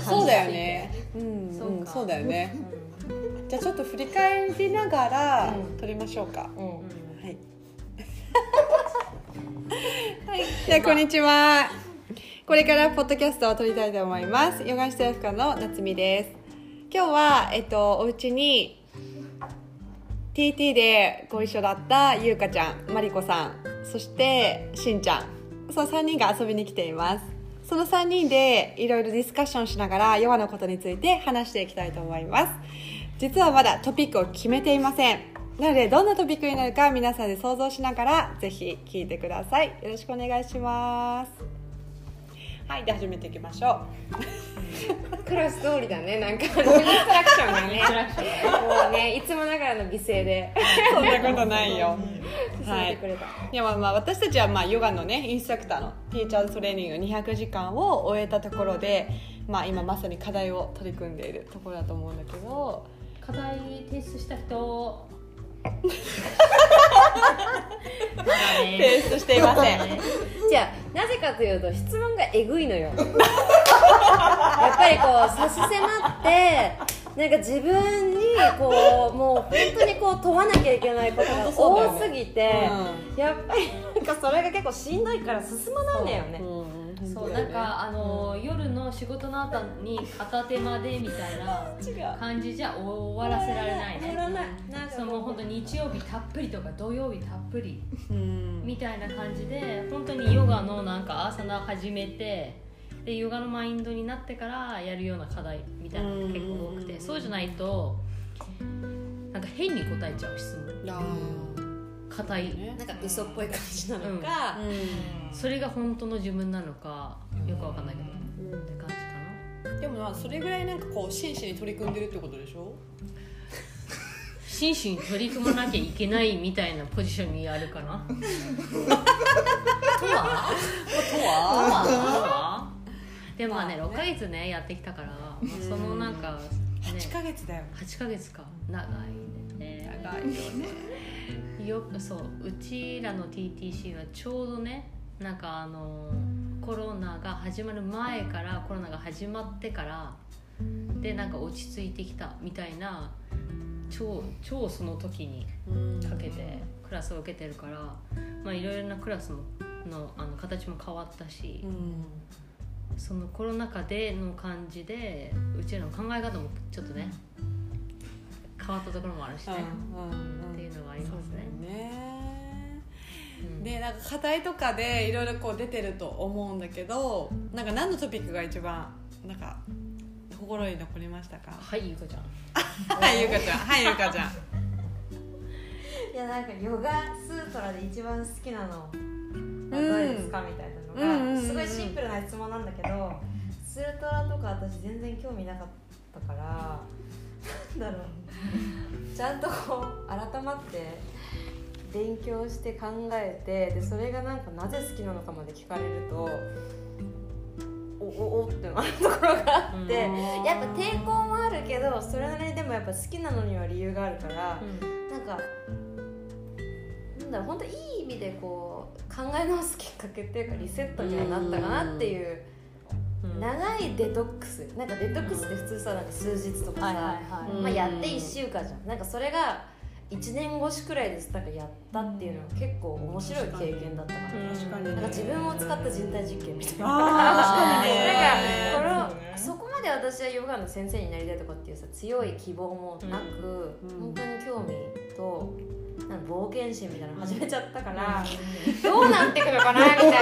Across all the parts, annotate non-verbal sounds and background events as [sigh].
そうだよねうんそうかうんそうだよねじゃあちょっと振り返りながらうん撮りましょうか、うんはい。[laughs] はい、じゃあこんにちは。これからポッドキャストを撮りたいと思います。ヨガンシテラフカの夏美です。今日はえっとお家に TT でご一緒だったゆうかちゃん、まりこさん、そしてしんちゃん、その3人が遊びに来ています。その3人でいろいろディスカッションしながらヨガのことについて話していきたいと思います。実はまだトピックを決めていません。なのでどんなトピックになるか皆さんで想像しながらぜひ聞いてください。よろしくお願いします。はい、で始めていきましょクラス通りだね [laughs] なんか。あのインストラクションがね。もうねいつもながらの美声で。う。そんなことないよ。はい。いやまあまあ私たちはまあヨガのねインストラクターのティーチャーズトレーニング200時間を終えたところで、まあ、今まさに課題を取り組んでいるところだと思うんだけど。課題提出した人。[laughs] 提出していません。じゃあなぜかというと質問がえぐいのよ。[laughs] やっぱりこう差し迫ってなんか自分にこうもう本当にこう問わなきゃいけないことが多すぎて、やっぱりなんかそれが結構しんどいから進まないんだよね、うんそうなんかあの、夜の仕事の後に片手間でみたいな違う感じじゃ終わらせられないね。乗らない。なんかそうもう本当日曜日たっぷりとか土曜日たっぷりうん。みたいな感じで本当にヨガのなんかアーサナ始めてでヨガのマインドになってからやるような課題みたいなのが結構多くてそうじゃないとなんか変に答えちゃう質問。あ硬いーね。なんか嘘っぽい感じなのか、それが本当の自分なのかよくわかんないけど。って感じかな。でもまあそれぐらいなんかこう真摯に取り組んでるってことでしょ？真摯に取り組まなきゃいけないみたいなポジションにあるかな？[laughs] とは？とは？とは？でもまあねまあね。6ヶ月ねやってきたから、まあそのなんか、ね、8ヶ月だよ。8ヶ月か。長いね。長いよね。よそううちらの TTC はちょうどねなんかあのコロナが始まる前からコロナが始まってからでなんか落ち着いてきたみたいな超超その時にかけてクラスを受けてるからまあいろいろなクラスものあの形も変わったしうん。そのコロナ禍での感じでうちらの考え方もちょっとね変わったところもあるしね、っていうのがありますね。でなんか課題とかでいろいろこう出てると思うんだけどなんか何のトピックが一番なんか心に残りましたか？はいゆうこちゃん。[laughs] はいゆうかちゃん。はいゆうかちゃん。[laughs] いやなんかヨガスートラで一番好きなの。はどれですかみたいなのがすごいシンプルな質問なんだけどスートラとか私全然興味なかったからなんだろう。ちゃんとこう改まって勉強して考えてでそれがなんかなぜ好きなのかまで聞かれるとおおおってなるところがあってうんやっぱ抵抗もあるけどそれなりにでもやっぱ好きなのには理由があるから。なんかなんだろう本当いい意味でこう考え直すきっかけっていうかリセットにはなったかなっていううん。長いデトックス。なんかデトックスって普通さなんか数日とかさ、まあ、やって1週間じゃん。なんかそれが1年越しくらいですなんかやったっていうのは結構面白い経験だったかな、うん確かに。ねなんか自分を使った人体実験みたいな。あー。確かにね。なんかこのそこまで私はヨガの先生になりたいとかっていうさ強い希望もなく、うん。本当に興味となんか冒険心みたいなの始めちゃったから、どうなってくのかなみたいな。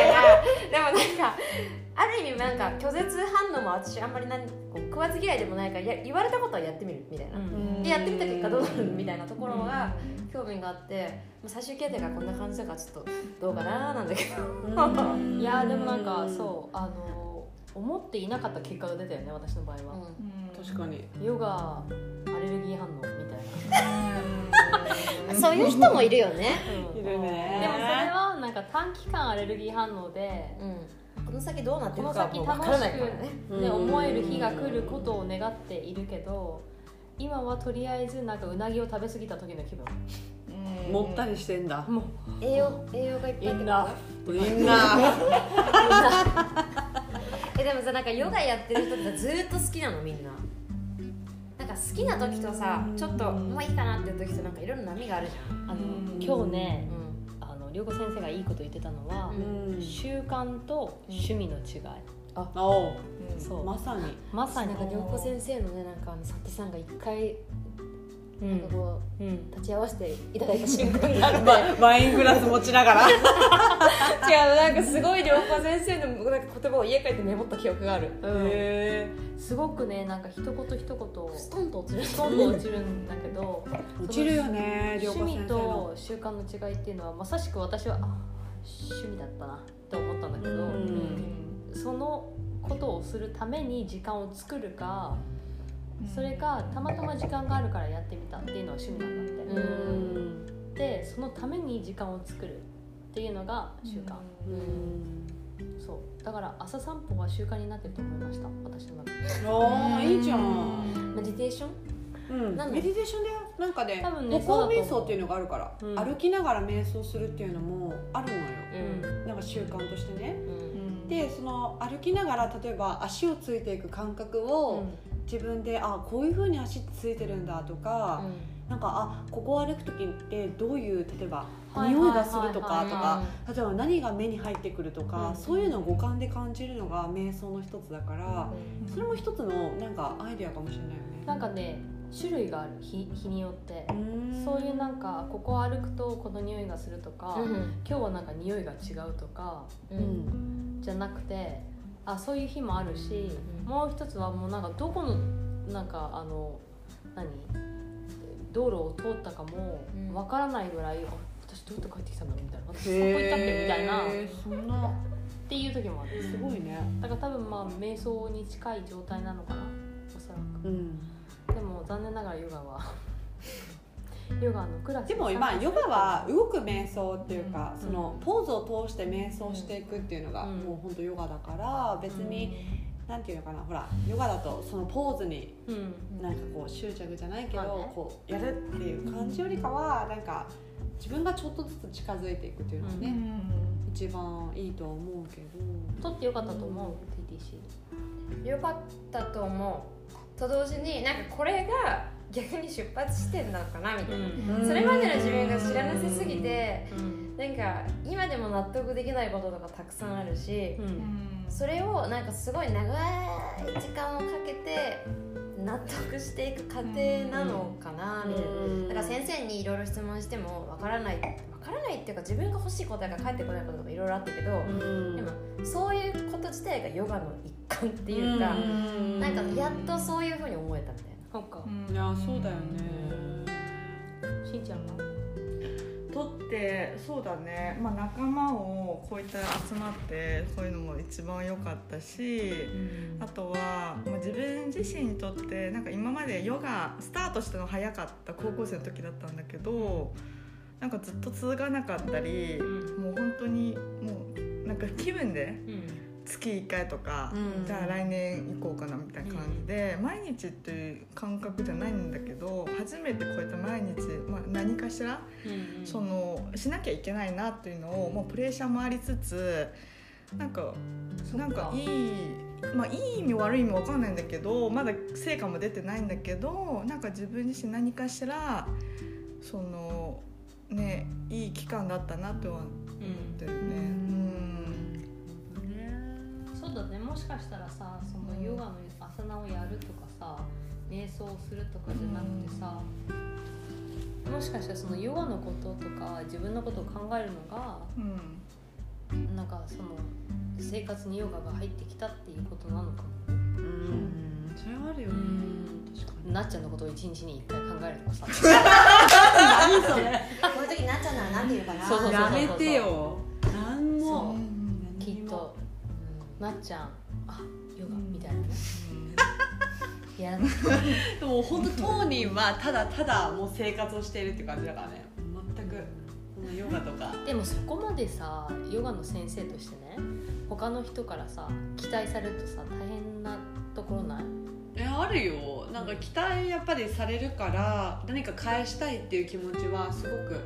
でもなんかある意味なんか拒絶反応も私あんまりなんこう食わず嫌いでもないからや言われたことはやってみるみたいな、うん。でやってみた結果どうなるみたいなところが興味があって、まあ最終形態がこんな感じだからちょっとどうかななんだけど。いやでもなんかそうあの思っていなかった結果が出たよね私の場合は、確かに。ヨガアレルギー反応みたいな、そういう人もいるよね。いるねなんか短期間アレルギー反応でうん。この先どうなってこのるか先楽しもう分からないからね。く、ね、思える日が来ることを願っているけど今はとりあえずなんかうなぎを食べ過ぎた時の気分。もったりしてんだ。もう。栄養栄養がいっぱいインナみんなえでもさなんかヨガやってる人ってずっと好きなのみんな。なんか好きな時とさちょっともういいかなっていう時となんかいろんな波があるじゃん。あのうん。今日ねうあの涼子先生がいいこと言ってたのは、うん。習慣と趣味の違い、お。うそう。まさに。まさにんなんか涼子先生のねなんかあの佐手さんが一回うんなんかこううん立ち会わせていただいた瞬間があって。[laughs] ワイングラス持ちながら。[laughs] 違うなんかすごい涼子先生のなんか言葉を家帰ってメモった記憶がある。へすごくねなんか一言一言ストンと落ちる。ストンと落ちるんだけどー落ちるよね趣味先生の。と習慣の違いっていうのはまさしく私はあ趣味だったなって思ったんだけど、うん。そのことをするために時間を作るかそれかたまたま時間があるからやってみたっていうのは趣味なんだって、うん。でそのために時間を作るっていうのが習慣、うん。そう。だから朝散歩は習慣になってると思いました私の中で。おーいいじゃん。メディテーションうん。なんだメディテーションでなんかね多分ね歩行瞑想っていうのがあるから、うん。歩きながら瞑想するっていうのもあるのよ、うん。なんか習慣としてね。うん。でその歩きながら例えば足をついていく感覚を自分で、あこういうふうに足ってついてるんだとか、なんかあここを歩く時ってどういう例えばはい匂いがするとかはいとか例えば何が目に入ってくるとか、うんそういうのを五感で感じるのが瞑想の一つだから、それも一つのなんかアイデアかもしれないよね。なんかね種類がある日日によって。うん。そういうなんかここを歩くとこの匂いがするとか、今日はなんか匂いが違うとかううんん。じゃなくてあそういう日もあるし、うん。もう一つはもうなんかどこのなんかあの何？道路を通ったかもうん。わからないぐらい、あ私どうやって帰ってきたんだろうみたいな。私そこ行ったっけみたいな。そんな。ていう時もある。すごいね。だから多分まあ瞑想に近い状態なのかなおそらく。うん。でも残念ながらヨガはヨガのクラスでもまあヨガは動く瞑想っていうか、うん。そのポーズを通して瞑想していくっていうのが、うん。もう本当ヨガだから別に、なんていうのかなほらヨガだとそのポーズにうん。なんかこう執着じゃないけど、こうやるっていう感じよりかはなんか自分がちょっとずつ近づいていくっていうのがね、一番いいとは思うけど。取ってよかったと思う？TTC よかったと思う。と同時になんかこれが逆に出発地点なのかなみたいな、それまでの自分が知らなさすぎてうん。なんか今でも納得できないこととかたくさんあるしうん。それをなんかすごい長い時間をかけて納得していく過程なのかなみたいな。だから先生にいろいろ質問してもわからないわからないっていうか自分が欲しい答えが返ってこないこととかいろいろあったけど、うん。でもそういうこと自体がヨガの一環っていうか、うん。なんかやっとそういうふうに思えたみたいな。そっか。いやそうだよね。しんちゃんは？とってそうだね、まあ、仲間をこういった集まってこういうのも一番良かったしあとは、まあ、自分自身にとってなんか今までヨガスタートしたの早かった高校生の時だったんだけどなんかずっと続かなかったりもう本当にもうなんか気分で月1回とか、うん。じゃあ来年行こうかなみたいな感じで、毎日っていう感覚じゃないんだけど初めてこうやって毎日、まあ、何かしらそのしなきゃいけないなっていうのをもうプレッシャーもありつつなんかなんかいいまあいい意味悪い意味わかんないんだけどまだ成果も出てないんだけどなんか自分自身何かしらそのねいい期間だったなとは思ってるね。うんそうだねもしかしたらさそのヨガのアサナをやるとかさ瞑想するとかじゃなくてさ、もしかしたらそのヨガのこととか自分のことを考えるのがうんなんかその生活にヨガが入ってきたっていうことなのかもうんそれはあるよね。確かに。なっちゃんのことを一日に一回考えるとかさ何それ。[laughs] こういう時になっちゃうならなんて言うかな。そうそうそうやめてよ。何そも。うきっとなっちゃんあヨガみたいな。ね [laughs] いや。でも本当当人はただただもう生活をしているって感じだからね。全くこのヨガとか。でもそこまでさヨガの先生としてね他の人からさ期待されるとさ大変なところない？えあるよ。なんか期待やっぱりされるから何か返したいっていう気持ちはすごく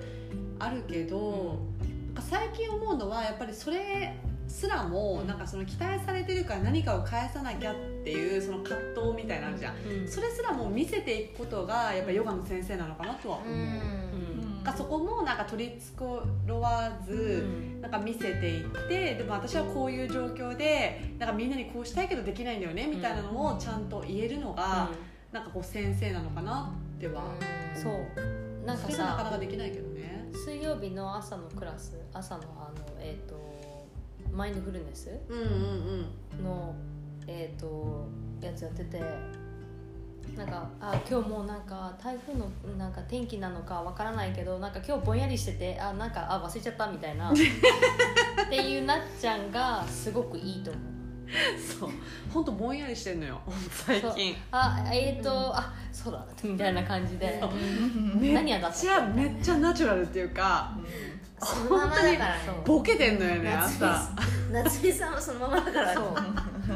あるけど、なんか最近思うのはやっぱりそれすらもなんかその期待されてるから何かを返さなきゃっていうその葛藤みたいなのあるじゃん、うん。それすらも見せていくことがやっぱヨガの先生なのかなとは思う、うん。なん。かそこもなんか取り繕わず、うん。なんか見せていってでも私はこういう状況でなんかみんなにこうしたいけどできないんだよねみたいなのをちゃんと言えるのが、なんかこう先生なのかなっては、そう。なん。かそれがなかなさかできないけどね。水曜日の朝のクラス朝のあのえっ、とマインドフルネスうんうんうん。のえっ、とやつやっててなんかあ今日もうなんか台風のなんか天気なのかわからないけどなんか今日ぼんやりしててあなんかあ忘れちゃったみたいな [laughs] っていうなっちゃんがすごくいいと思う。そう。本当ぼんやりしてんのよ。最近。あえっ、とあそうだみたいな感じで。め何やだっっちゃめっちゃナチュラルっていうかそのままだからね。ボケてんのよね夏美朝。夏美さんはそのままだから。そう。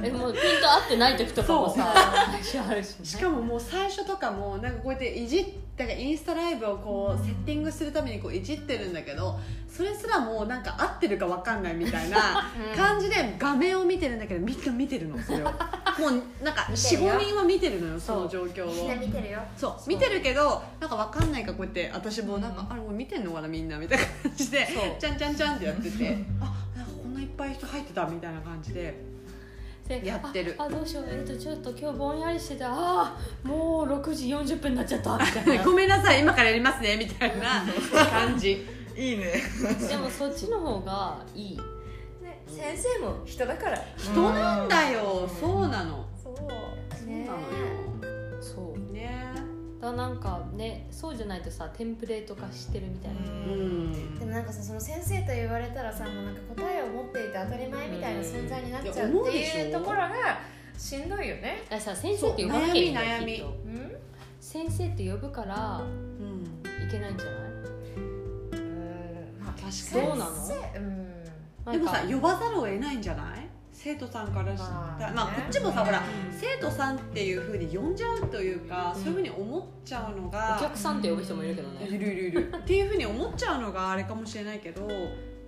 えもうピント合ってない時とかもさあるしね。しかももう最初とかもなんかこうやっていじっだからインスタライブをこうセッティングするためにこういじってるんだけどそれすらもうなんか合ってるか分かんないみたいな [laughs] 感じで画面を見てるんだけどみんな見てるのそれをもうなんか見てるよ。45人は見てるのよその状況みんなを見てるよ。そう。見てるけどなんか分かんないからこうやって私もなんか、あれこれ見てんのかなみんなみたいな感じでそう。ちゃんちゃんちゃんってやってて [laughs] あなんかこんないっぱい人入ってたみたいな感じででやってる。ああどうしようえっ、とちょっと今日ぼんやりしててああもう6時40分になっちゃったみたいな。[laughs] ごめんなさい今からやりますねみたいな感じ。[laughs] いいね。でもそっちの方がいい。ね先生も人だから。人なんだよ。そうなの。そう。そうなのよ。そう。ね。だなんかねそうじゃないとさテンプレート化してるみたいな、うん。でもなんかさその先生と言われたらさもうなんか答えを持っていて当たり前みたいな存在になっちゃうっていうところがしんどいよね。だからさ先生って呼ばなきゃいいんだよそう悩み。きっと。うん？先生って呼ぶからうん。いけないんじゃない？うん。まあ確かに。そうなの？先生うんでもさ呼ばざるを得ないんじゃない？生徒さんからしたまあらまあねこっちもさほらうん。生徒さんっていうふうに呼んじゃうというかうん。そういうふうに思っちゃうのおが客さんって呼ぶ人もいるけどね。いるいるいる。[laughs] っていうふうに思っちゃうのがあれかもしれないけど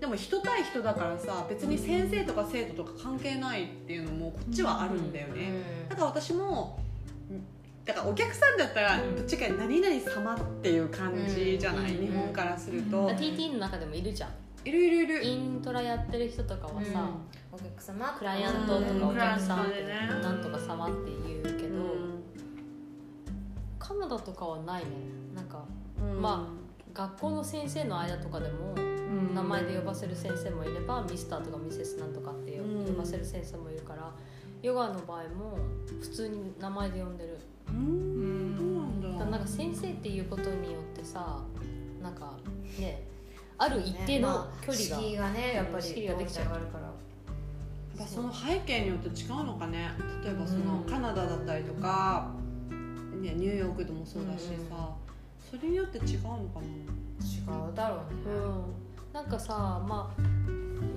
でも人対人だからさ別に先生とか生徒とか関係ないっていうのもこっちはあるんだよね、だから私もんだからお客さんだったらうん。ぶっちゃけ何々様っていう感じじゃない、うん日本からすると、うん。TT の中でもいるじゃんいるいるいる。イントラやってる人とかはさ、お客様？クライアントとうん。かお客さんなんとか様って言うけど、うん。カナダとかはないね。なんかうん。ま学校の先生の間とかでもうん。名前で呼ばせる先生もいればミスターとかミセスなんとかって呼うん。呼ばせる先生もいるからヨガの場合も普通に名前で呼んでる。うん。そうなんだだからなんか先生っていうことによってさなんかねある一定の距離が、敷居がねやっぱり敷居ができちゃう。から。やっぱその背景によって違うのかね。例えばそのうん。カナダだったりとか、ね、ニューヨークでもそうだしさ、それによって違うのかな違うだろうね。うん、なんかさまあ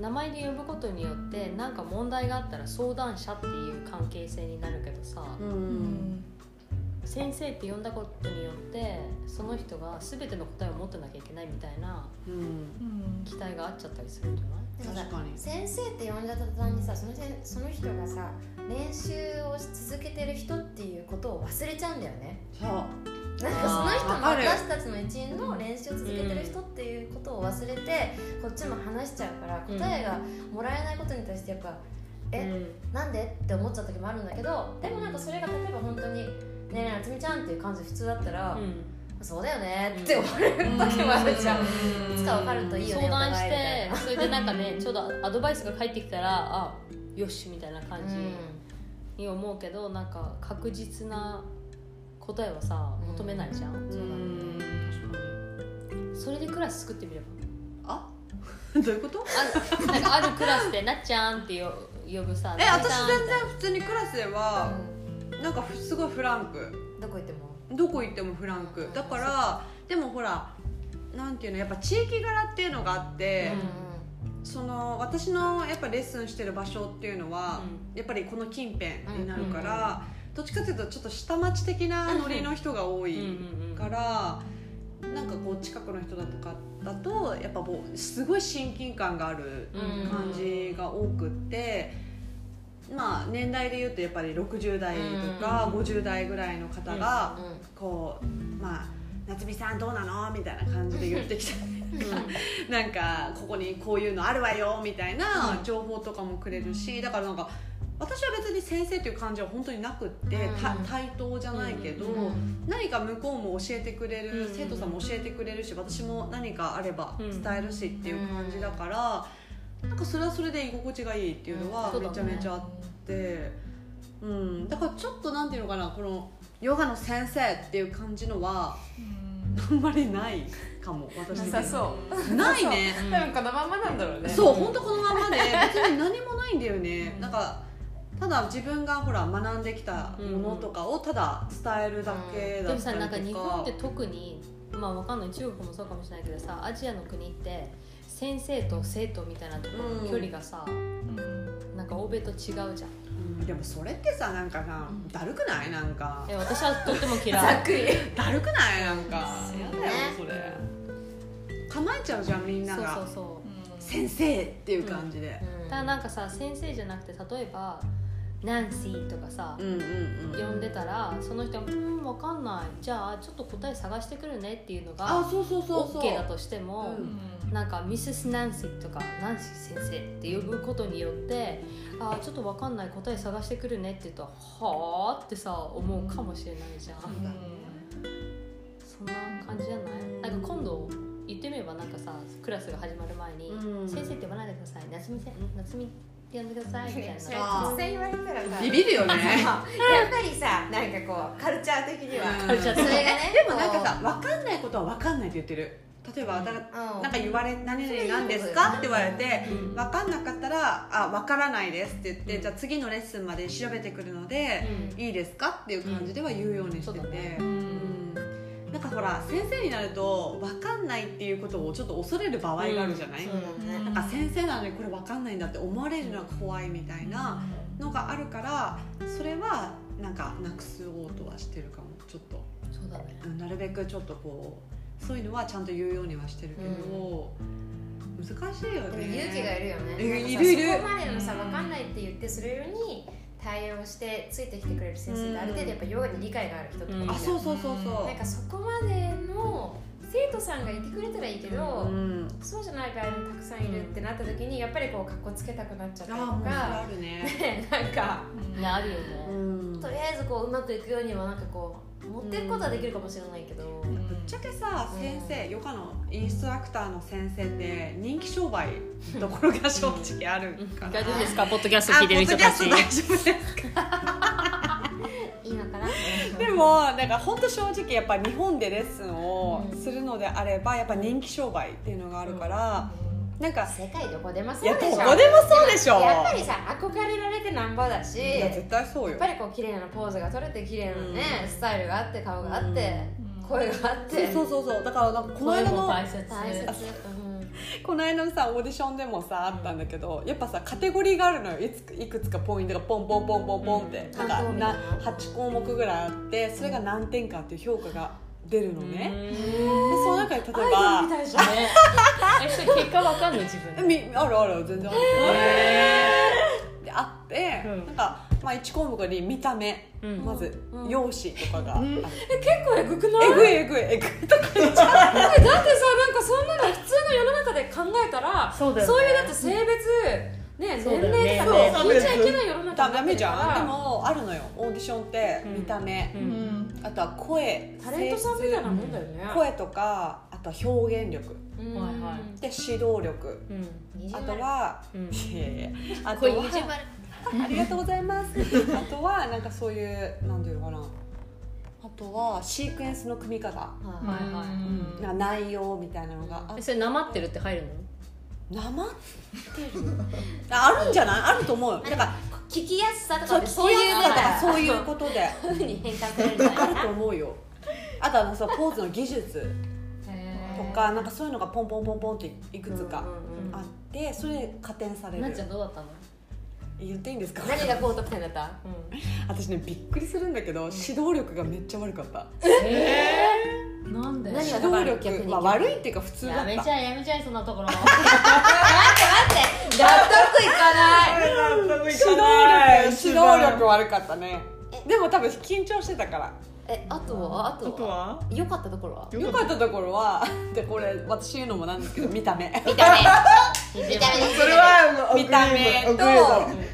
名前で呼ぶことによってなんか問題があったら相談者っていう関係性になるけどさ、うん先生って呼んだことによってその人が全ての答えを持ってなきゃいけないみたいなうん。期待があっちゃったりするんじゃない？確かに。先生って呼んじゃった途端にさそのせんその人がさ練習をし続けてる人っていうことを忘れちゃうんだよね。そう。なんかその人も私たちの一員の練習を続けてる人っていうことを忘れてこっちも話しちゃうからうん答えがもらえないことに対してやっぱえ、なんで？って思っちゃう時もあるんだけどでもなんかそれが例えば本当に「ねえねえなつみちゃん」っていう感じ普通だったらうん「そうだよね」って思われる時もあるじゃん。いつか分かるといいよね相談してそれでなんかねちょうどアドバイスが返ってきたらあよしみたいな感じに思うけどなんか確実な答えはさうん。求めないじゃん、うん。そうだね。それでクラス作ってみれば？あ？[laughs] どういうこと？ある。なんかあるクラスでなっちゃんってよ呼ぶさえ私全然普通にクラスではうなんかすごいフランク。んどこ行っても？どこ行ってもフランク。だからでもほらなんていうのやっぱ地域柄っていうのがあって、その私のやっぱレッスンしてる場所っていうのは、やっぱりこの近辺になるから、どっちかっていうとちょっと下町的なノリの人が多いから、なんかこう近くの人だとかだとやっぱもうすごい親近感がある感じが多くって、まあ年代で言うとやっぱり60代とか50代ぐらいの方がこうまあ夏美さんどうなの？みたいな感じで言ってきた。なんかここにこういうのあるわよみたいな情報とかもくれるしだからなんか私は別に先生という感じは本当になくって、た対等じゃないけど、何か向こうも教えてくれる、生徒さんも教えてくれるし私も何かあれば伝えるしっていう感じだから、なんかそれはそれで居心地がいいっていうのはうん。めちゃめちゃあって、うん。だからちょっとなんていうのかなこのヨガの先生っていう感じのはあんまりないかも私的になさそう。ないね。[laughs] 多分このまんまなんだろうね。そう本当このままで別に何もないんだよね。なんかただ自分がほら学んできたものとかをただ伝えるだけでもさだったりなんか日とか本って特にまあわかんない。中国もそうかもしれないけどさアジアの国って先生と生徒みたいなところの距離がさ、なんか欧米と違うじゃん。うん。でもそれってさなんかさだるくない？なんか。え私はとっても嫌。いざっくり。[laughs] だるくない？なんか。そうね。やだよそれ。構えちゃうじゃんみんなが。そうそうそう。先生っていう感じで。ただなんかさ先生じゃなくて例えばナンシーとかさうんうんうん。呼んでたらその人は「うん分かんない。じゃあちょっと答え探してくるね」っていうのがあそうそうそうそう。OK だとしても、うん。なんかミセス・ナンシーとかナンシー先生って呼ぶことによってあちょっと分かんない答え探してくるねって言うとはあってさ思うかもしれないじゃん、そんな感じじゃない？なんか今度言ってみればなんかさクラスが始まる前に「うん。先生って呼ばないでください。夏美夏美って呼んでください」みたいな。あー。突然言われたらさビビるよね。[laughs] やっぱりさなんかこうカルチャー的には。うん。カルチャーそれがね。でもなんかさ分かんないことは分かんないって言ってる。例えば、だからうん。なんか言われ「何々なんですか?」って言われてうん分かんなかったら「あ分からないです」って言って、うん。じゃあ次のレッスンまで調べてくるので、うん。いいですか？っていう感じでは言うようにしてて、かほら先生になると分かんないっていうことをちょっと恐れる場合があるじゃない、うんね。なんか先生なのにこれ分かんないんだって思われるのが怖いみたいなのがあるからそれはなんかなくすおうとはしてるかも。ちょっと。そうだね。うんなるべくちょっとこうそういうのはちゃんと言うようにはしてるけど、難しいよね。勇気がいるよね。いるいる。そこまでのさ分かんないって言ってそれに対応してついてきてくれる先生ってある程度やっぱヨガに理解がある人とじゃん。あそうそうそうそう。なんかそこまでの生徒さんがいてくれたらいいけど、うん。そうじゃない場合もたくさんいるってなった時にやっぱりこう格好つけたくなっちゃったりとか。あるね。[laughs] ねなんか。ねあるようねえずこううまくいくようにはなんかこう持っていくことはできるかもしれないけど、ぶっちゃけさ先生ヨガのインストラクターの先生って人気商売のところが正直あるから。大丈夫ですか？ポッドキャストあ聞いてる人たち。ポッドキャスト大丈夫ですか？[laughs] いいのかな？[laughs] でもなんか本当正直やっぱ日本でレッスンをするのであればやっぱ人気商売っていうのがあるから、なんか世界どこでもそいうやでしょ。どこでもそうでしょ。やっぱりさ憧れられてなんぼだしいや絶対そうよ。やっぱりこう綺麗なポーズが取れて綺麗なね、うん。スタイルがあって顔があって、うん。声があって。そうそうそうだからなんかこの声間のも大切。大切、この間のさオーディションでもさあったんだけどやっぱさカテゴリーがあるのよ。いついくつかポイントがポンポンポンポンポンって、うん。なんかな8項目ぐらいあってそれが何点かっていう評価が出るのね、でねその中で例えアイドルばみたいじゃんえそれ結果わかんの自分で。みあるある全然ある、であって、うん。なんか、まあ、1項目に見た目、うん。まず、うん。容姿とかがある、結構えぐくない？えぐいえぐいえぐい。とか言っちゃうだってさなんかそんなの普通の世の中で考えたらそうだよね。いうだって性別ね年齢とかねそう。聞いちゃいけない世の中ダメじゃん。でもあるのよ。オーディションってうん見た目、うん。あとは声タレントさんみたいなもんだよね。声とかあとは表現力。うん。はいはい。で指導力。あとは、うん。いやいやあと声はありがとうございます。あとはなんかそういうなんていうのかな。あとはシークエンスの組み方。ははいはい。なん。か内容みたいなのがそれなまってるって入るの？なまってるあ [laughs] あるんじゃない？あると思うよ。だからい聞きやすさとそうかそういう聞きやすさとかそういうことで。ふうに変換されるんじゃな。いあると思うよ。あとあのさポーズの技術。とかなんかそういうのがポンポンポンポンっていくつかうんうんうんあってそれで加点される。なっちゃんどうだったの？言っていいんですか？何が高得点だった？[laughs] 私ねびっくりするんだけど指導力がめっちゃ悪かった。えなんで？何が指導逆に力、まあ、悪いっていうか普通だやめったちゃえやめちゃえそんなところ。[laughs] 納得いかない。指指導力指導力悪かったね。でも多分緊張してたから。えあとは？あとは？あとは？良かったところは？よ良かったところはでこれ私言うのもなんですけど見た目。見た目。見 [laughs] 見た目それは見た目と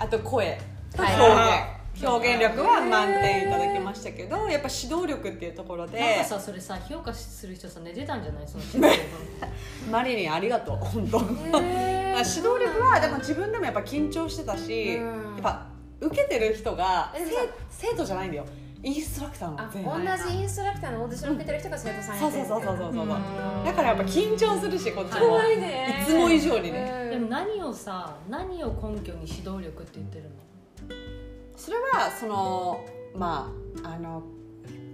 あと声。とはい表現力は満点いただきましたけどやっぱ指導力っていうところなんでかさそれさ評価する人さ寝てたんじゃない？その指導 [laughs] マリリンありがとう本当。指導力はでも自分でもやっぱ緊張してたしやうん。っぱ受けてる人がえ生生徒じゃないんだよ。インストラクターの全同員じインストラクターのオーディションを受けてる人が生徒さんやそうってるそうそうそうそうそうう。ん。だからやっぱ緊張するしこっちも。怖いね。いつも以上にね。でも何をさ何を根拠に指導力って言ってるの？それはそのまああの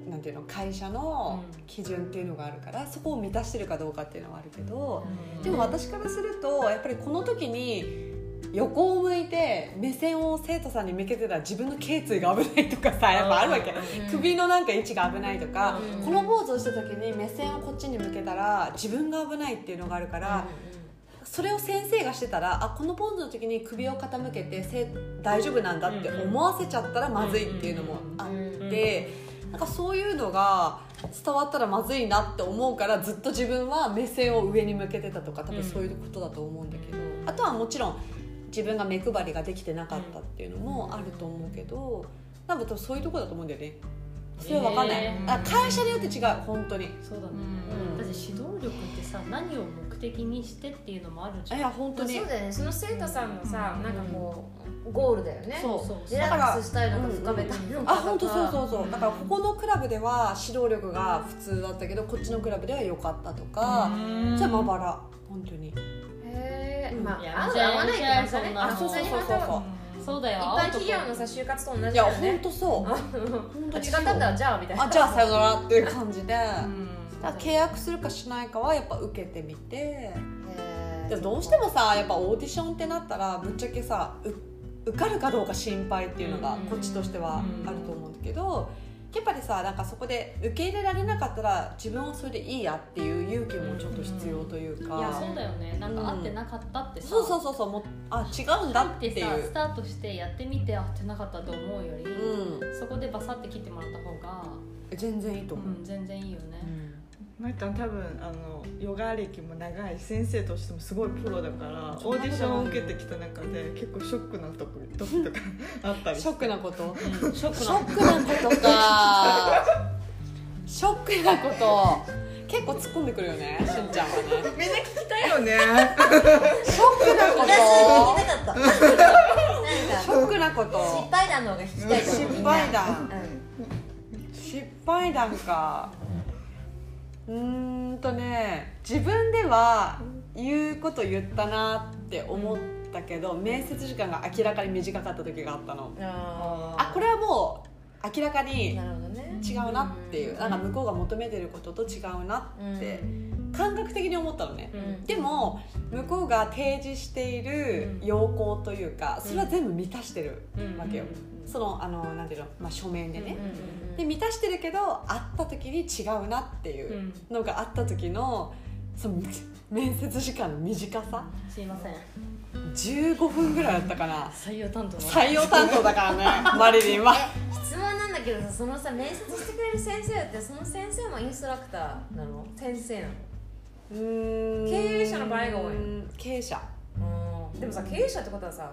なんていうの会社のうん。基準っていうのがあるからそこを満たしてるかどうかっていうのはあるけどうん。でも私からするとやっぱりこの時に横を向いて目線を生徒さんに向けてたら自分の頸椎が危ないとかさやっぱあるわけ。うん。首のなんか位置が危ないとかうん。このポーズをした時に目線をこっちに向けたら自分が危ないっていうのがあるからそれを先生がしてたらあこのポーズの時に首を傾けてせ大丈夫なんだって思わせちゃったらまずいっていうのもあってなんかそういうのが伝わったらまずいなって思うからずっと自分は目線を上に向けてたとか多分そういうことだと思うんだけどあとはもちろん自分が目配りができてなかったっていうのもあると思うけど多分そういうとこだと思うんだよね。それは分かんない、えー。あ会社によって違う本当に。そうだね、うん。だって指導力ってさ何を目的にしてっていうのもあるじゃん。いや本当に。そうだよね。その生徒さんのさなんかこうゴールだよね。そう。そう。リラックスしたいのか深めたいのかあ本当そうそううそう。だからここのクラブでは指導力が普通だったけどこっちのクラブでは良かったとか。じゃあまばら本当に。うん。へえまいやあ合う合わないって話だね。あそうそうそうそうそう。そうだよ。一般企業のさ就活と同じだいやよね本当そう。本当違ったんだ。じゃあみたいな。あじゃあさよならっていう感じで、うん契約するかしないかはやっぱ受けてみて。でもどうしてもさやっぱオーディションってなったらぶっちゃけさう受かるかどうか心配っていうのがうん。こっちとしてはあると思うんだけどやっぱりさなんかそこで受け入れられなかったら自分はそれでいいやっていう勇気もちょっと必要というか、いやそうだよね。なんか合ってなかったってさ、そうそうそうそうもうあ違うんだ入ってさスタートしてやってみて合ってなかったと思うより、うそこでバサって切ってもらった方が、全然いいと思う、うん、全然いいよね、まいたん多分あのヨガ歴も長いし先生としてもすごいプロだからオーディションを受けてきた中で結構ショックなとこ時とかあったりショックなこと？うん。ショックシなことか。[laughs] ショックなこと。結構突っ込んでくるよねしんちゃんはね。みんな聞きたいよね。ショックなこと。[laughs] ショックなこと。失敗談の方が聞きたい失敗談。うん。失敗談かうーんとね自分では言うこと言ったなって思ったけど面接時間が明らかに短かった時があったの。ああこれはもう明らかに違うなっていう。なんか向こうが求めてることと違うなって感覚的に思ったのね。うん。でも向こうが提示している要項というかそれは全部満たしてるうん。わけよそのあのなんていうの、まあ、書面でね。で満たしてるけど会った時に違うなっていううん。のがあった時のその面接時間の短さ。すいません。15分ぐらいだったかな。採用担当の。採用担当だからね。[laughs] マリリンは。え質問なんだけどさそのさ面接してくれる先生ってその先生もインストラクターなの？先生なの？うーん。経営者の場合が多い。経営者。うん。でもさ経営者ってことはさ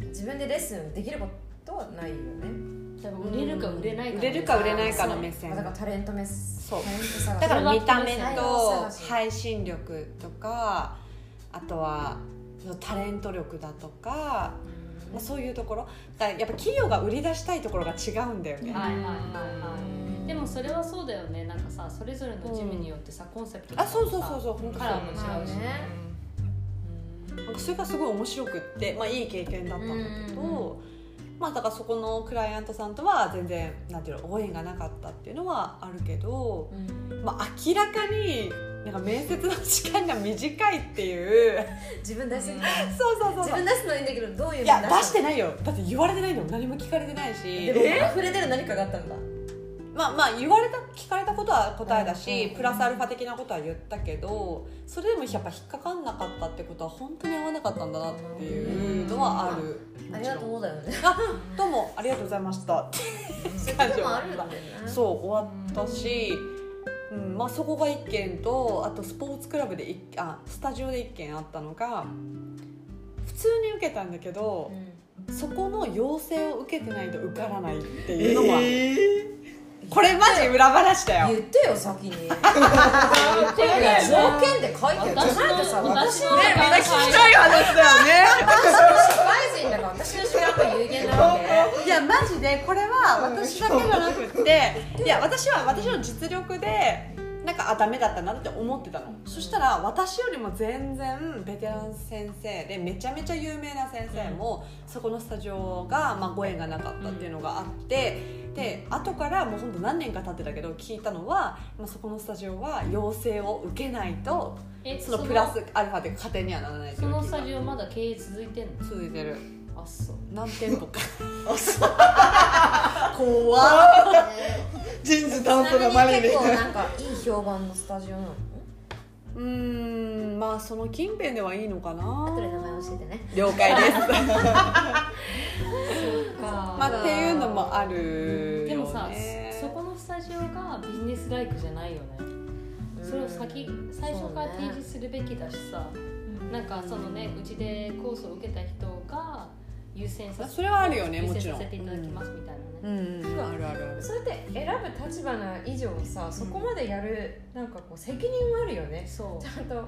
自分でレッスンできることはないよね。多分売れるか売れないか売れるか売れないかの目線。あだからタレント目そう。タレント探し。だから見た目と配信力とかあとはタレント力だとか、まあ、そういうところ。だからやっぱ企業が売り出したいところが違うんだよね、はいはいはいはい。でもそれはそうだよね。なんかさそれぞれのジムによってさ、コンセプトとかあそうそうそうそう。カラーも違うし、まあね。うんなんかそれがすごい面白くって、まあ、いい経験だったんだけど、うんまあだからそこのクライアントさんとは全然なんていうのご縁がなかったっていうのはあるけど、まあ、明らかになんか面接の時間が短いっていう。自分出しすぎたそうそうそう自分出すのはいいんだけどどういういや出面してないよ。だって言われてないんだもん何も聞かれてないし。でも溢れ出る何かがあったんだまあまあ言われた聞かれたことは答えだし、うんプラスアルファ的なことは言ったけどそれでもやっぱ引っかかんなかったってことは本当に合わなかったんだなっていうのはある、ありがとうだよね。あどうもありがとうございました。そういうこともあるんだよね。そう終わったし、うんまあ、そこが1件とあとスポーツクラブで一あスタジオで1件あったのが普通に受けたんだけどう、ん。そこの要請を受けてないと受からないっていうのもある、えこれマジ裏話だよ。言ってよ先に。[laughs] 条件で書いてよ。じゃないとさ私のねみんな聞きたい話だよね。私の社会人だから私の仕事は有限なわけいやマジでこれは私だけじゃなくっていや私は私の実力でなんかあダメだったなって思ってたの。そしたら私よりも全然ベテラン先生でめちゃめちゃ有名な先生も、そこのスタジオが、まあ、ご縁がなかったっていうのがあって、で後からもう本当何年か経ってたけど聞いたのは、まあ、そこのスタジオは要請を受けないとえそのプラスアルファで加点にはならないっていそうのスタジオまだ経営続いてんの？続いてるあそう。何店舗か。あそう。怖っ。人事担当のマリリン結構なんかいい評判のスタジオなの？うーんまあその近辺ではいいのかな。後で名前教えてね。了解です。か。まあっていうのもあるよね。でもさそこのスタジオがビジネスライクじゃないよね。それを先最初から提示するべきだしさ、なんかそのねうちでコースを受けた人が優先させそれはあるよね優もちろん。先させていただきますみたいなね、うん。あるあるあるそれって選ぶ立場な以上さそこまでやるなん。かこう責任もあるよねそうちゃん。と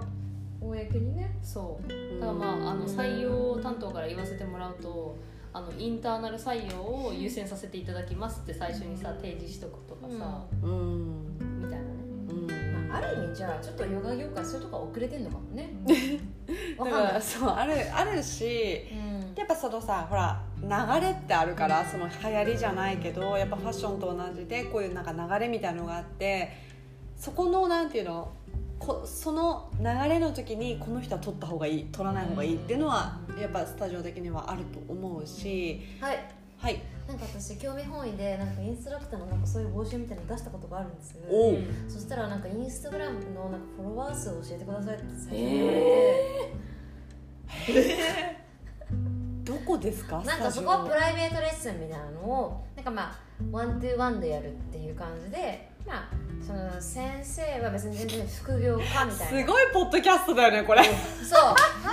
公にねそうだからまああの採用担当から言わせてもらうとあのインターナル採用を優先させていただきますって最初にさ提示しとくとかさ、うん。みたいなねうん。まあ、ある意味じゃあちょっとヨガ業界そういうとこは遅れてん。のかもねわだからそうあるあるしうんやっぱそのさほら流れってあるからその流行りじゃないけどやっぱファッションと同じでこういうなんか流れみたいなのがあってそこのなんていうのこその流れの時にこの人は取った方がいい取らない方がいいっていうのはやっぱスタジオ的にはあると思うし。はい。はい。なんか私興味本位でなんかインストラクターのなんかそういう募集みたいなの出したことがあるんですよ。おう。そしたらなんかインスタグラムのなんかフォロワー数を教えてくださいって最初に言われて、ど [laughs] こですか？なんかそこはプライベートレッスンみたいなのをなんかまあ one to one でやるっていう感じでまあその先生は別に全然副業家みたいな。すごいポッドキャストだよねこれ。そう。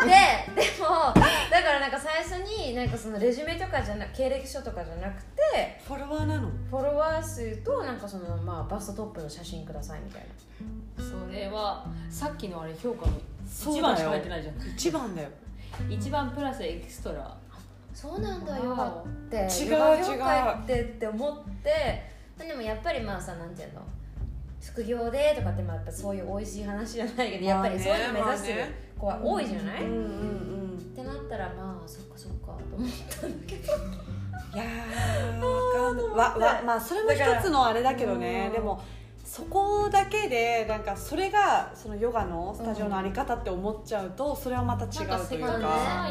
ででもだからなんか最初になんかそのレジュメとかじゃな経歴書とかじゃなくてフォロワーなの？フォロワー数となんかそのまあバストトップの写真くださいみたいな。それはさっきのあれ評価の一番しか入ってないじゃん。一番だよ。一番プラスエキストラそうなんだわおヨガって違うヨガ業界ってって思って。でもやっぱりまあさなんていうの？副業でとかってまあやっぱそういう美味しい話じゃないけど、やっぱりそういうの目指してる子は多いじゃない、うんうんっうんてなったらまあそっかそっかと思ったんだけど。いやー [laughs] わかんない。わわまあそれも一つのあれだけどね。うん。でもそこだけでなんかそれがそのヨガのスタジオのあり方って思っちゃうとそれはまた違うというか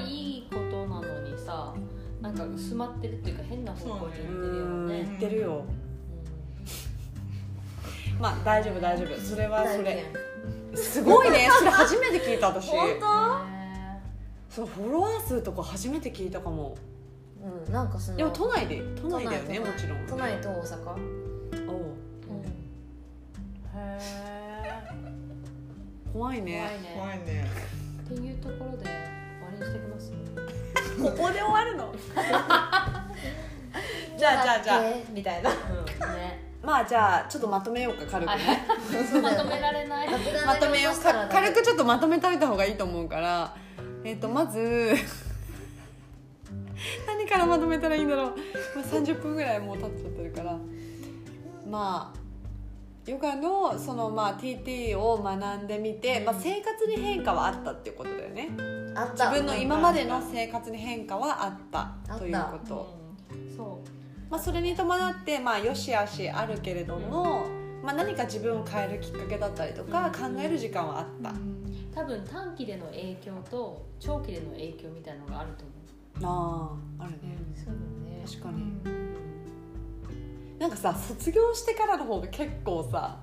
なんか薄まってるっていうか変な方向に行ってるようんね。言ってるよ。まあ大丈夫大丈夫。それはそれ。すごいね。[laughs] それ初めて聞いた私。本ねそのフォロワー数とか初めて聞いたかも。うんなんかそのでも都内で都内だよねもちろん。都内と大阪、おう。うん。へ怖いえ怖いね。ね怖いね。っていうところで終わりにしてきますここで終わるの？[laughs] じゃあじゃあじゃあえみたいな。ね。まあじゃあちょっとまとめようか軽くね。まとめられない [laughs] まとめようか軽くちょっとまとめといた方がいいと思うから。えっ、とまず [laughs] 何からまとめたらいいんだろう、まあ、30分ぐらいもう経っちゃってるから。まあヨガのそのまあ TT を学んでみて、まあ、生活に変化はあったっていうことだよね自分の今までの生活に変化はあったということ。うん。そまあ、それに伴って、まあ、よしあしあるけれども、まあ、何か自分を変えるきっかけだったりとか考える時間はあった、う多分短期での影響と長期での影響みたいなのがあると思う。あああるね。そうだね。確かに。なんかさ卒業してからの方が結構さ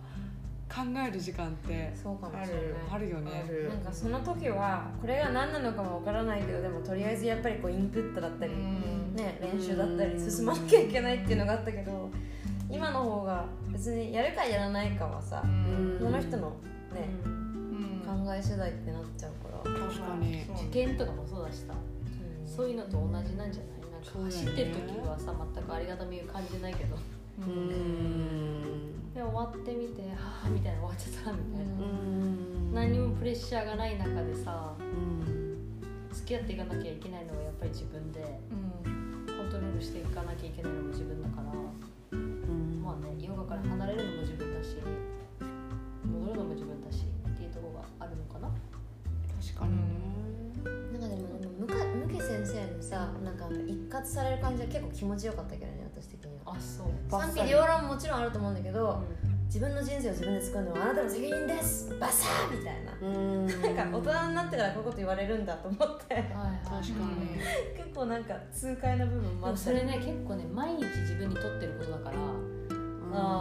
考える時間ってそうかもあしれない。るあるよね。なんかその時はこれが何なのかもわからないけどでもとりあえずやっぱりこうインプットだったり、うん。ね、練習だったり進まなきゃいけないっていうのがあったけど今の方が別にやるかやらないかはさうん。その人のねうん。考え次第ってなっちゃうから、確かに。そう受験とかもそうだしさ。うん。そういうのと同じなんじゃない？なんか走ってる時はさ全くありがたみを感じないけど。うーんで終わってみてはあみたいな終わっちゃったみたいな、うん。何にもプレッシャーがない中でさうん。付き合っていかなきゃいけないのはやっぱり自分でうん。コントロールしていかなきゃいけないのも自分だから。うん。まあねヨガから離れるのも自分だし戻るのも自分だしっていうところがあるのかな。確かにね。なんかでも向か向け先生のさなんか一括される感じは結構気持ちよかったけどねあそう。賛否両論もちろんあると思うんだけど、自分の人生を自分で作るのはあなたの責任です。バサーみたいな。うん。なんか大人になってからこういうこと言われるんだと思って。はいはい確かに。[laughs] 結構なんか痛快な部分もでもあったそれね結構ね毎日自分にとってることだから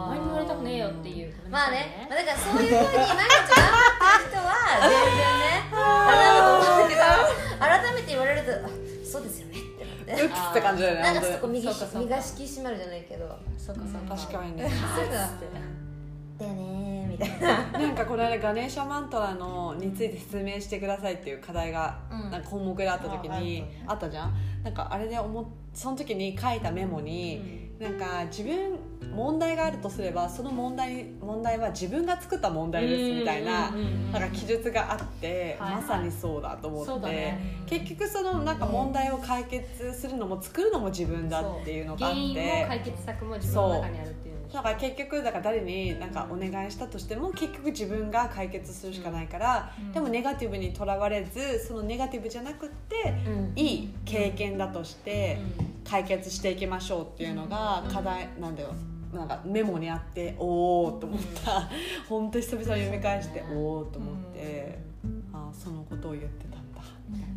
前に言われたくねえよっていうまあね、まあ、だからそういうふうに毎日頑張ってる人は全然ね [laughs] あれだと思うんだけど改めて言われるとあそうですよねってなってウッキって感じだよねなんか本当に。そこ身がそうかそうか。身が引き締まるじゃないけど。そうかそうか。確かにね。そうだ。だ。よねーみたいな。[laughs] なんかこの間ガネーシャマントラのについて説明してくださいっていう課題が、うん。なんか項目であった時にあったじゃん？なんかあれで思っその時に書いたメモに、なんか自分問題があるとすればその問題問題は自分が作った問題ですみたいな,、なんか記述があって、はいはいまさにそうだと思って、だね結局そのなんか問題を解決するのも作るのも自分だっていうのがあって。解決策も自分の中にあるっていうだから結局だから誰になんかお願いしたとしても結局自分が解決するしかないから、でもネガティブにとらわれずそのネガティブじゃなくってうん。いい経験だとして解決していきましょうっていうのが課題なんだよ。なんかメモにあっておおと思った。本当久々に読み返しておおと思って。あーそのことを言ってた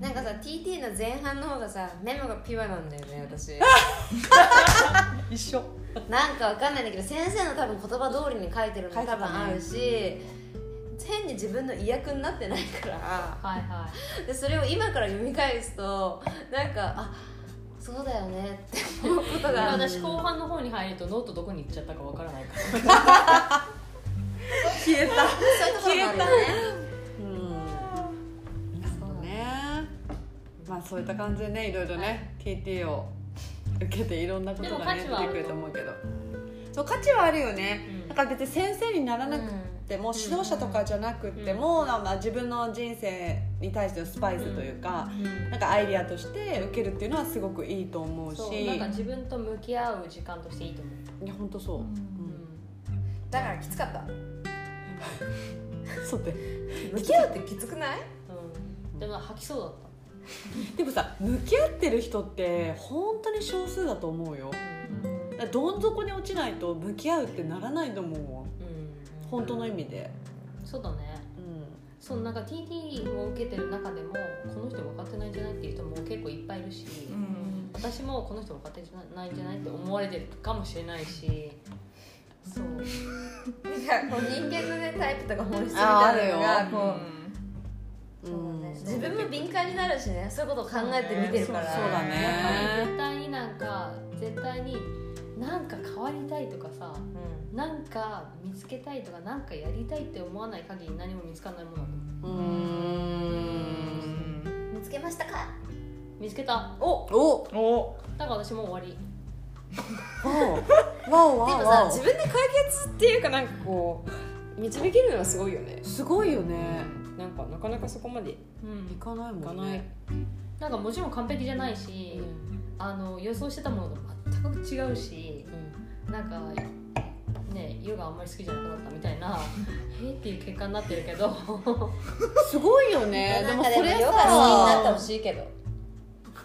なんかさ TT の前半の方がさメモがピュアなんだよね私。[laughs] 一緒。なんかわかんないんだけど先生の多分言葉通りに書いてるのも多分あるし、変に自分の意訳になってないから。はいはい。でそれを今から読み返すとなんかあそうだよねって思うことでがある。私後半の方に入るとノートどこに行っちゃったかわからないから。[laughs] 消えた。[laughs] そういうところもあるよねまあそういった感じでねいろいろね、TT を受けていろんなことがね出てくると思うけど。そう価値はあるよね、うん。だから別に先生にならなくても、指導者とかじゃなくても、まあ、自分の人生に対してのスパイスというか、なんかアイディアとして受けるっていうのはすごくいいと思うし。なんか自分と向き合う時間としていいと思う、いや本当そう、うん。だからきつかった。[laughs] そうで向き合うってきつくない？うん、でも吐きそうだった [laughs] でもさ向き合ってる人って本当に少数だと思うよ。どん底に落ちないと向き合うってならないと思ううん。本当の意味で、そうだね。うん、そうなんか TT を受けてる中でもこの人分かってないんじゃないっていう人も結構いっぱいいるし、うん。私もこの人分かってないんじゃないって思われてるかもしれないし。そう。なんかこう人間のねタイプとか本質みあたいなのがあるこう、うん自分も敏感になるしね。そういうことを考えて見てるから。そうそうだね。やっぱり絶対になんか絶対になんか変わりたいとかさうなんか見つけたいとかなんかやりたいって思わない限り何も見つからないものだと思う。んん。見つけましたか？見つけた。お！お！お。だから私もう終わり。わお。わおでもさ自分で解決っていうかなんかこう [laughs] 導けるのはすごいよね。すごいよねなんかなかなかそこまでうん。いかないもんいかない。ねなんかもちろん完璧じゃないし、あの予想してたものと全く違うしなんかねヨガあんまり好きじゃなくなったみたいな [laughs] えっていう結果になってるけど。[laughs] すごいよね。でもそれもヨガ好きになってほさしいけど。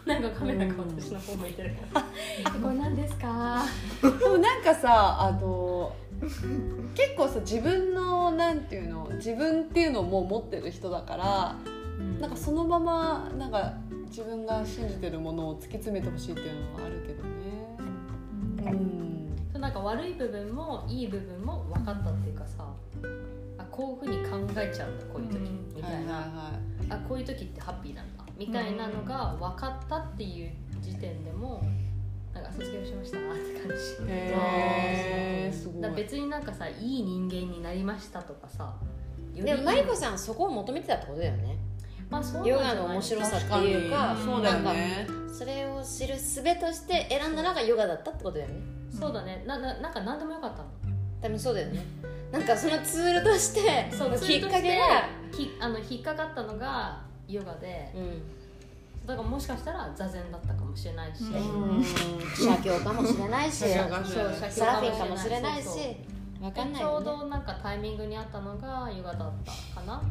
なんかカメラが私の方向いてる。から「[laughs] これ何ですか?でもなんかさあの結構さ自分のなんていうの自分っていうのをもう持ってる人だから」なんかそのままなんか自分が信じてるものを突き詰めてほしいっていうのはあるけどね。うん。なんか悪い部分もいい部分も分かったっていうかさあこういうふうに考えちゃうんだこういう時、うん。みたいな、はあこういう時ってハッピーなんだみたいなのが分かったっていう時点でもなんか卒業しましたって感じ。へー。すごい別になんかさいい人間になりましたとかさよりでもマリコさんそこを求めてたってことだよね。まあそうなんじヨガの面白さっていう。かに。そうだよね。それを知る術として選んだのがヨガだったってことだよね。そうだね。なななんか何でもよかったの。多分そうだよね。なんかそのツールとしてそきっかけがきあの引っかかったのがヨガでうんだからもしかしたら座禅だったかもしれないし、写経かもしれないし。サーフィンかもしれないし。そうそうわかんないちょうどなんかタイミングにあったのがヨガだったかな。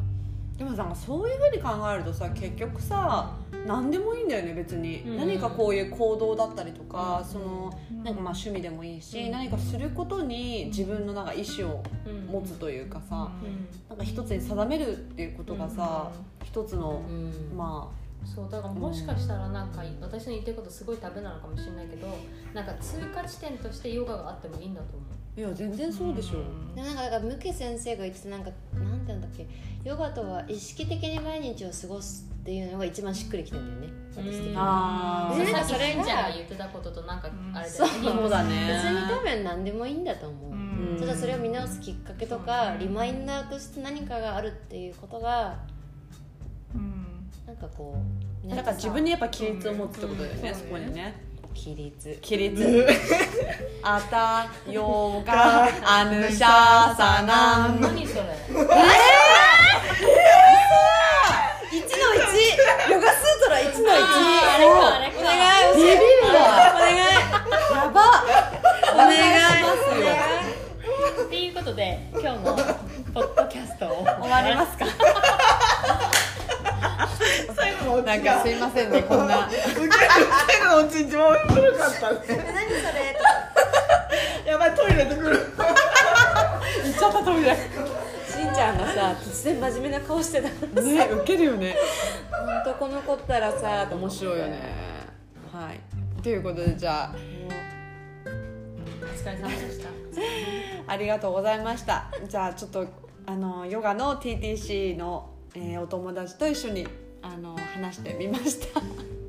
でもさそういうふうに考えるとさ結局さ何でもいいんだよね別に、うん。何かこういう行動だったりとか、うん。そのなんかまあ趣味でもいいし、うん。何かすることに自分のなんか意思をうん持つというかさ、うん。なんか一つに定めるっていうことがさ、一つの、うん。まそうだからもしかしたらなんか私の言ってることすごいタブなのかもしれないけどなんか通過地点としてヨガがあってもいいんだと思う。あいや全然そうでしょ、でもなんかだからムケ先生が言ってたなんかなんて言うんだっけ？ヨガとは意識的に毎日を過ごすっていうのが一番しっくりきてんだよね。私的にあー。でなんかそれがさっきしんちゃんが言ってたこととなんかあれだよね。そうだね。別に多分何でもいいんだと思う、うん。ただそれを見直すきっかけとかリマインダーとして何かがあるっていうことがうんなんかこう、ねだから自分にやっぱ規律を持つってことだよね、うん。そこにね。規律規律。[laughs] あたヨガアヌシャーサナン何それ？1の1ヨガスートラ1の1あれかあれかお願い。ビビるわ。お願い。やば。お願いますよ。っていうことで今日のポッドキャストを。終わりますか？なんかすいませんね [laughs] こんな。受ける最後のオチ一番面白かったね。何それ？やばいトイレで来る。言っちゃった通りだしんちゃんがさ突然真面目な顔してたからねウケるよね。本当この子ったらさ面白いよね。はい。ということでじゃあ。お疲れ様でした。ありがとうございました。じゃあちょっとあのヨガの TTC の、えーお友達と一緒にあの話してみました。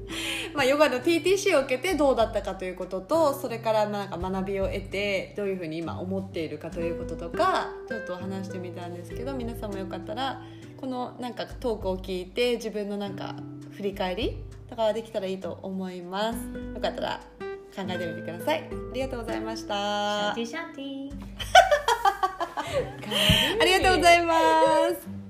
[laughs] まあヨガの TTC を受けてどうだったかということとそれからまあなんか学びを得てどういうふうに今思っているかということとかちょっと話してみたんですけど皆さんもよかったらこのなんかトークを聞いて自分のなんか振り返りとかができたらいいと思います。よかったら考えてみてください。ありがとうございました。シャンティシャンティありがとうございます